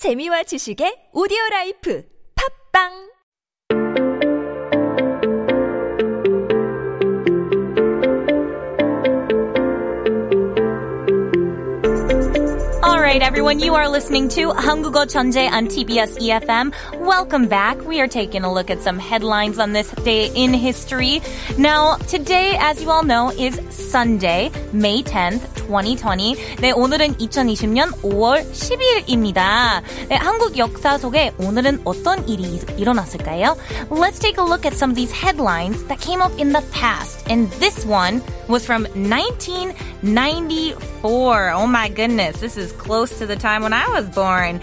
재미와 지식의 오디오 라이프 팝빵 All right, everyone, you are listening to 한국어 천재 on TBS EFM. Welcome back. We are taking a look at some headlines on this day in history. Now, today, as you all know, is Sunday, May 10th, 2020. 네, 오늘은 2020년 5월 10일입니다. 네, 한국 역사 속에 오늘은 어떤 일이 일어났을까요? Let's take a look at some of these headlines that came up in the past. And this one was from 1994. Oh my goodness, this is close to the time when I was born.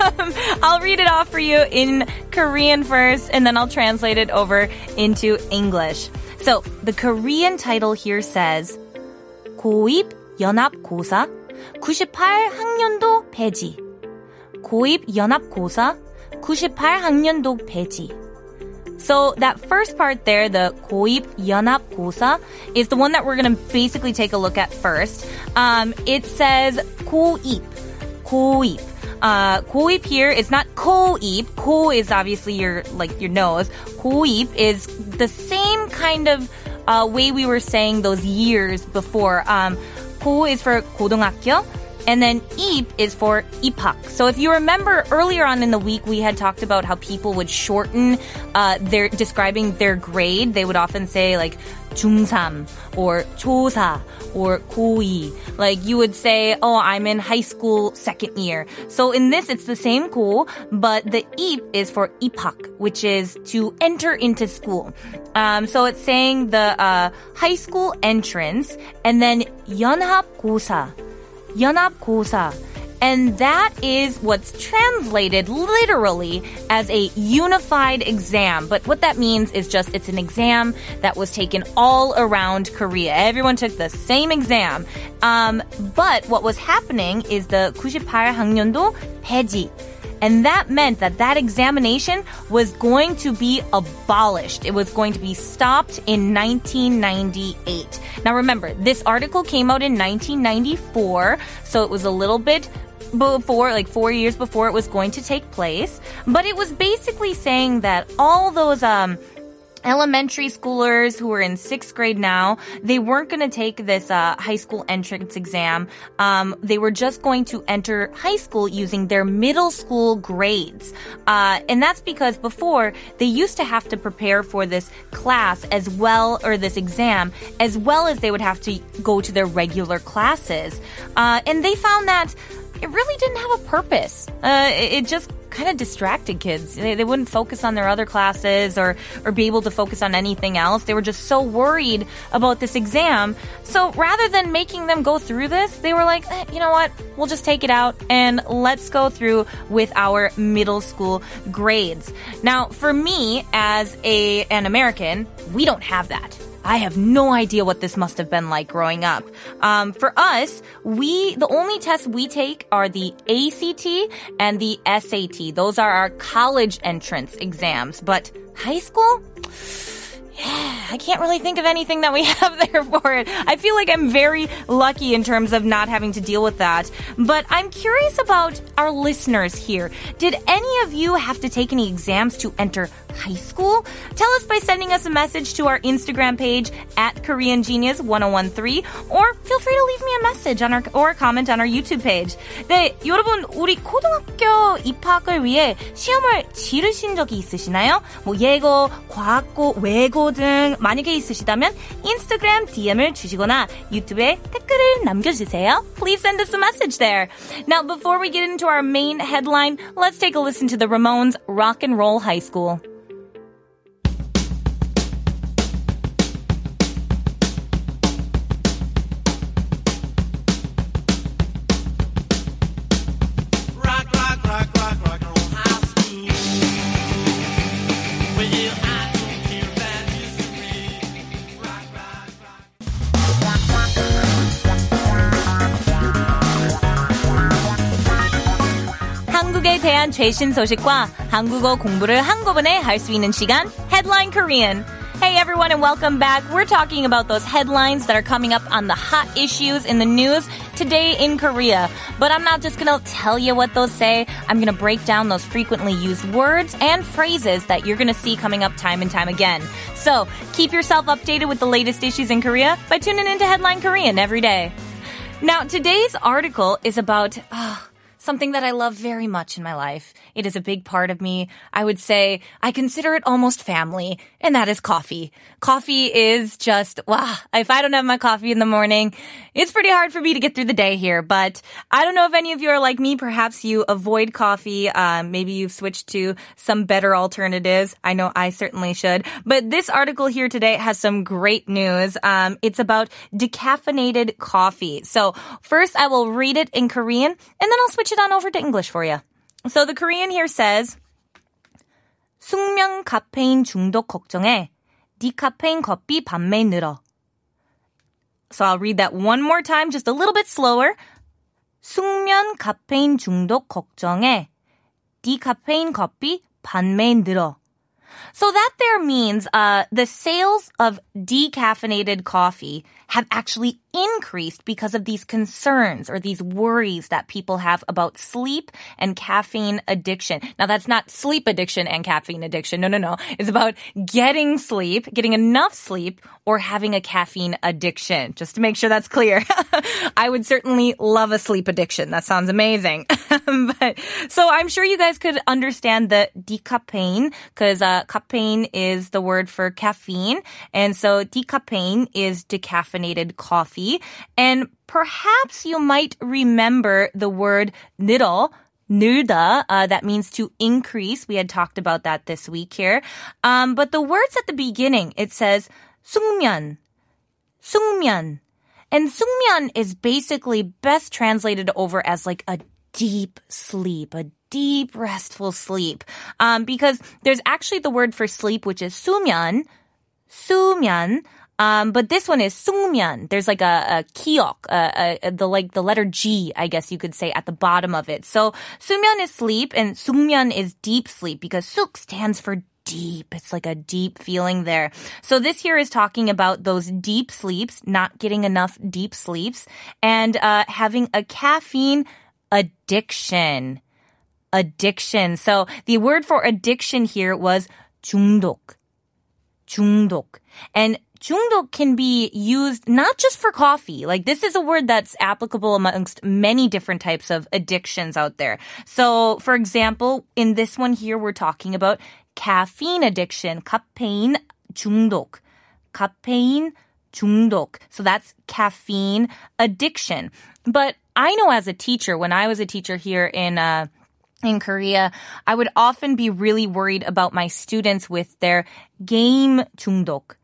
I'll read it off for you in Korean first, and then I'll translate it over into English. So the Korean title here says 고입 연합고사 98학년도 폐지. 고입 연합고사 98학년도 폐지. So that first part there, the 고입 연합고사, is the one that we're going to basically take a look at first. Um, it says 고입, 고입. Uh, 고입 here is not koip. Ko is obviously your like your nose. 고입 is the same kind of uh, way we were saying those years before. Um, 고 is for 고등학교. And then 입 is for 입학. So if you remember earlier on in the week, we had talked about how people would shorten uh, their describing their grade. They would often say like 중3 or 조사 or 고2. Like you would say, oh, I'm in high school second year. So in this, it's the same 고, but the 입 is for 입학, which is to enter into school. Um, so it's saying the uh, high school entrance and then 연합고사. 연합고사. And that is what's translated literally as a unified exam. But what that means is just it's an exam that was taken all around Korea. Everyone took the same exam. Um, but what was happening is the 98학년도 폐지. And that meant that that examination was going to be abolished. It was going to be stopped in 1998. Now remember, this article came out in 1994, so it was a little bit before, like four years before it was going to take place. But it was basically saying that all those, um, elementary schoolers who are in sixth grade now, they weren't going to take this uh, high school entrance exam. Um, they were just going to enter high school using their middle school grades. Uh, and that's because before they used to have to prepare for this class as well, or this exam, as well as they would have to go to their regular classes. Uh, and they found that it really didn't have a purpose. Uh, it, just kind of distracted kids. They, they wouldn't focus on their other classes or, or be able to focus on anything else. They were just so worried about this exam. So rather than making them go through this, they were like, eh, you know what? We'll just take it out and let's go through with our middle school grades. Now, for me as a, an American, we don't have that. I have no idea what this must have been like growing up. Um, for us, we the only tests we take are the ACT and the SAT. Those are our college entrance exams. But high school. I can't really think of anything that we have there for it. I feel like I'm very lucky in terms of not having to deal with that. But I'm curious about our listeners here. Did any of you have to take any exams to enter high school? Tell us by sending us a message to our Instagram page at Korean Genius 1013 or feel free to leave message on our or comment on our YouTube page. 네, 여러분 우리 고등학교 입학을 위해 시험을 치르신 적이 있으시나요? 뭐 예고, 과학고, 외고 등 만약에 있으시다면 인스타그램 DM을 주시거나 유튜브에 댓글을 남겨주세요. Please send us a message there. Now, before we get into our main headline, let's take a listen to the Ramones Rock and Roll High School. 한국에 대한 최신 소식과 한국어 공부를 한꺼번에 할 수 있는 시간 Headline Korean. Hey everyone and welcome back. We're talking about those headlines that are coming up on the hot issues in the news today in Korea. But I'm not just gonna tell you what those say. I'm gonna break down those frequently used words and phrases that you're gonna see coming up time and time again. So keep yourself updated with the latest issues in Korea by tuning into Headline Korean every day. Now today's article is about ah, something that I love very much in my life. It is a big part of me. I would say I consider it almost family, and that is coffee. Coffee is just, wow, if I don't have my coffee in the morning, it's pretty hard for me to get through the day here. But I don't know if any of you are like me. Perhaps you avoid coffee. Um, maybe you've switched to some better alternatives. I know I certainly should. But this article here today has some great news. Um, it's about decaffeinated coffee. So first I will read it in Korean, and then I'll switch it on over to English for you. So the Korean here says, 숙면 카페인 중독 걱정에 디카페인 커피 밤매 늘어. So I'll read that one more time, just a little bit slower. 숙면 카페인 중독 걱정에 디카페인 커피 밤매 늘어. So that there means uh, the sales of decaffeinated coffee have actually increased because of these concerns or these worries that people have about sleep and caffeine addiction. Now that's not sleep addiction and caffeine addiction. No, no, no. It's about getting sleep, getting enough sleep or having a caffeine addiction. Just to make sure that's clear. I would certainly love a sleep addiction. That sounds amazing. but so I'm sure you guys could understand the decaffeine because uh, caffeine is the word for caffeine, and so decaffeine is decaffeinated coffee. And perhaps you might remember the word 늘어. 늘다, uh, that means to increase. We had talked about that this week here. Um, but the words at the beginning, it says 숙면, 숙면. And 숙면 is basically best translated over as like a deep sleep, a deep restful sleep. Um, because there's actually the word for sleep, which is 수면, 수면. Um, but this one is sungmyeon. There's like a, a kiok, uh, uh, the like the letter G, I guess you could say at the bottom of it. So sumyeon is sleep and sungmyeon is deep sleep because suk stands for deep. It's like a deep feeling there. So this here is talking about those deep sleeps, not getting enough deep sleeps, and uh, having a caffeine addiction. Addiction. So the word for addiction here was 중독. 중독. And 중독 can be used not just for coffee. Like this is a word that's applicable amongst many different types of addictions out there. So, for example, in this one here, we're talking about caffeine addiction, caffeine 중독. caffeine 중독. So that's caffeine addiction. But I know as a teacher, when I was a teacher here in, uh, in Korea, I would often be really worried about my students with their game 중독.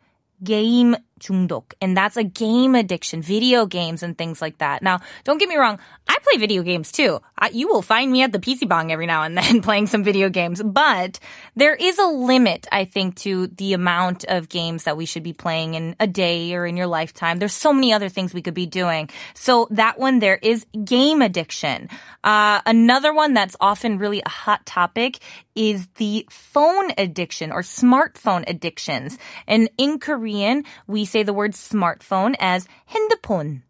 Game 중독. And that's a game addiction, video games and things like that. Now, don't get me wrong. I play video games too. I, you will find me at the PC bang every now and then playing some video games, but there is a limit, I think, to the amount of games that we should be playing in a day or in your lifetime. There's so many other things we could be doing. So that one there is game addiction. Uh, another one that's often really a hot topic is the phone addiction or smartphone addictions. And in Korean, we say the word smartphone as 핸드폰.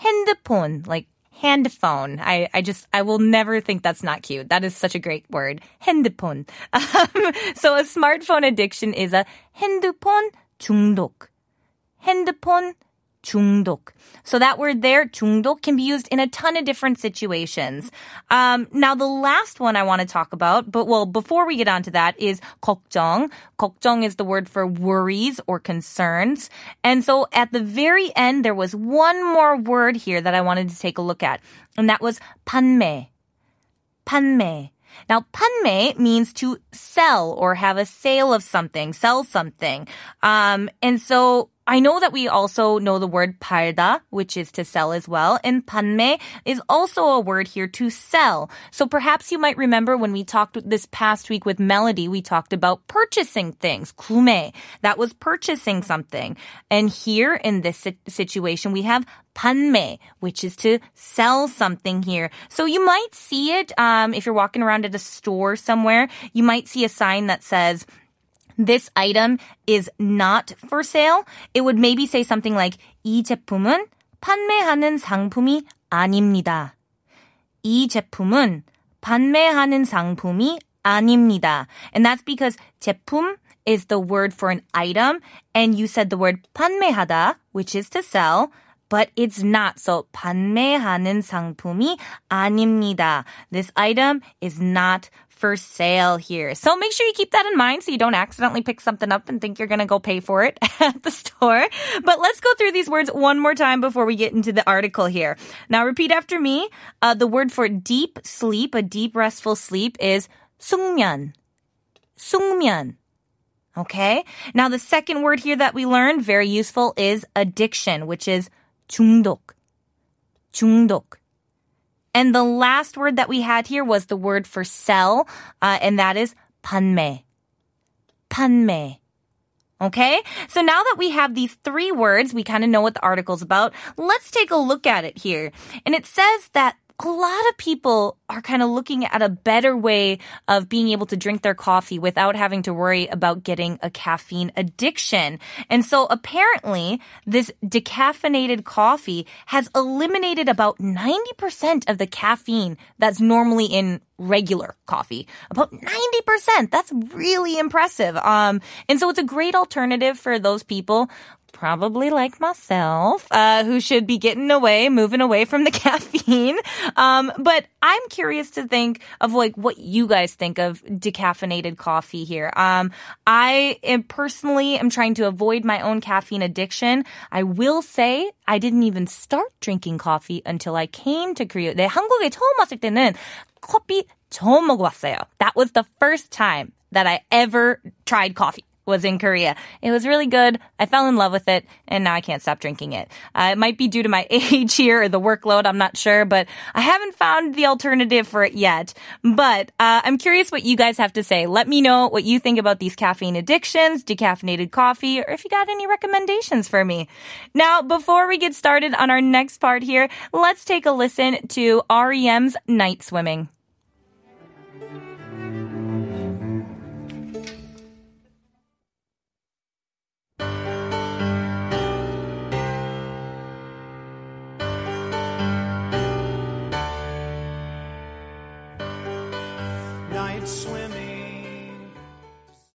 핸드폰, like hand phone. I, I just, I will never think that's not cute. That is such a great word. 핸드폰. Um, so a smartphone addiction is a 핸드폰 중독. 핸드폰 중독. So that word there, 중독, can be used in a ton of different situations. Um, now the last one I want to talk about, but well, before we get on to that is 걱정. 걱정 is the word for worries or concerns. And so at the very end, there was one more word here that I wanted to take a look at. And that was 판매. 판매. Now, 판매 means to sell or have a sale of something, sell something. Um, and so I know that we also know the word 팔다, which is to sell as well. And 판매 is also a word here to sell. So perhaps you might remember when we talked this past week with Melody, we talked about purchasing things. 구매. That was purchasing something. And here in this si- situation, we have 판매, which is to sell something here. So you might see it, um, if you're walking around at a store somewhere, you might see a sign that says, this item is not for sale, it would maybe say something like 이 제품은 판매하는 상품이 아닙니다. 이 제품은 판매하는 상품이 아닙니다. And that's because 제품 is the word for an item and you said the word 판매하다, which is to sell, but it's not. So 판매하는 상품이 아닙니다. This item is not for sale here. So make sure you keep that in mind so you don't accidentally pick something up and think you're going to go pay for it at the store. But let's go through these words one more time before we get into the article here. Now repeat after me. Uh, the word for deep sleep, a deep restful sleep is 숙면. 숙면. Okay. Now the second word here that we learned, very useful, is addiction, which is 중독. 중독. And the last word that we had here was the word for sell, uh, and that is 판매. 판매. Okay? So now that we have these three words, we kind of know what the article's about. Let's take a look at it here. And it says that a lot of people are kind of looking at a better way of being able to drink their coffee without having to worry about getting a caffeine addiction. And so apparently this decaffeinated coffee has eliminated about 90% of the caffeine that's normally in regular coffee. About 90%. That's really impressive. Um, and so it's a great alternative for those people probably like myself, uh, who should be getting away, moving away from the caffeine. Um, but I'm curious to think of like what you guys think of decaffeinated coffee here. Um, I am personally am trying to avoid my own caffeine addiction. I will say I didn't even start drinking coffee until I came to Korea. 네, 한국에 처음 왔을 때는 커피 처음 먹어봤어요. That was the first time that I ever tried coffee was in Korea. It was really good. I fell in love with it, and now I can't stop drinking it. Uh, it might be due to my age here or the workload. I'm not sure, but I haven't found the alternative for it yet. But uh, I'm curious what you guys have to say. Let me know what you think about these caffeine addictions, decaffeinated coffee, or if you got any recommendations for me. Now, before we get started on our next part here, let's take a listen to REM's Night Swimming.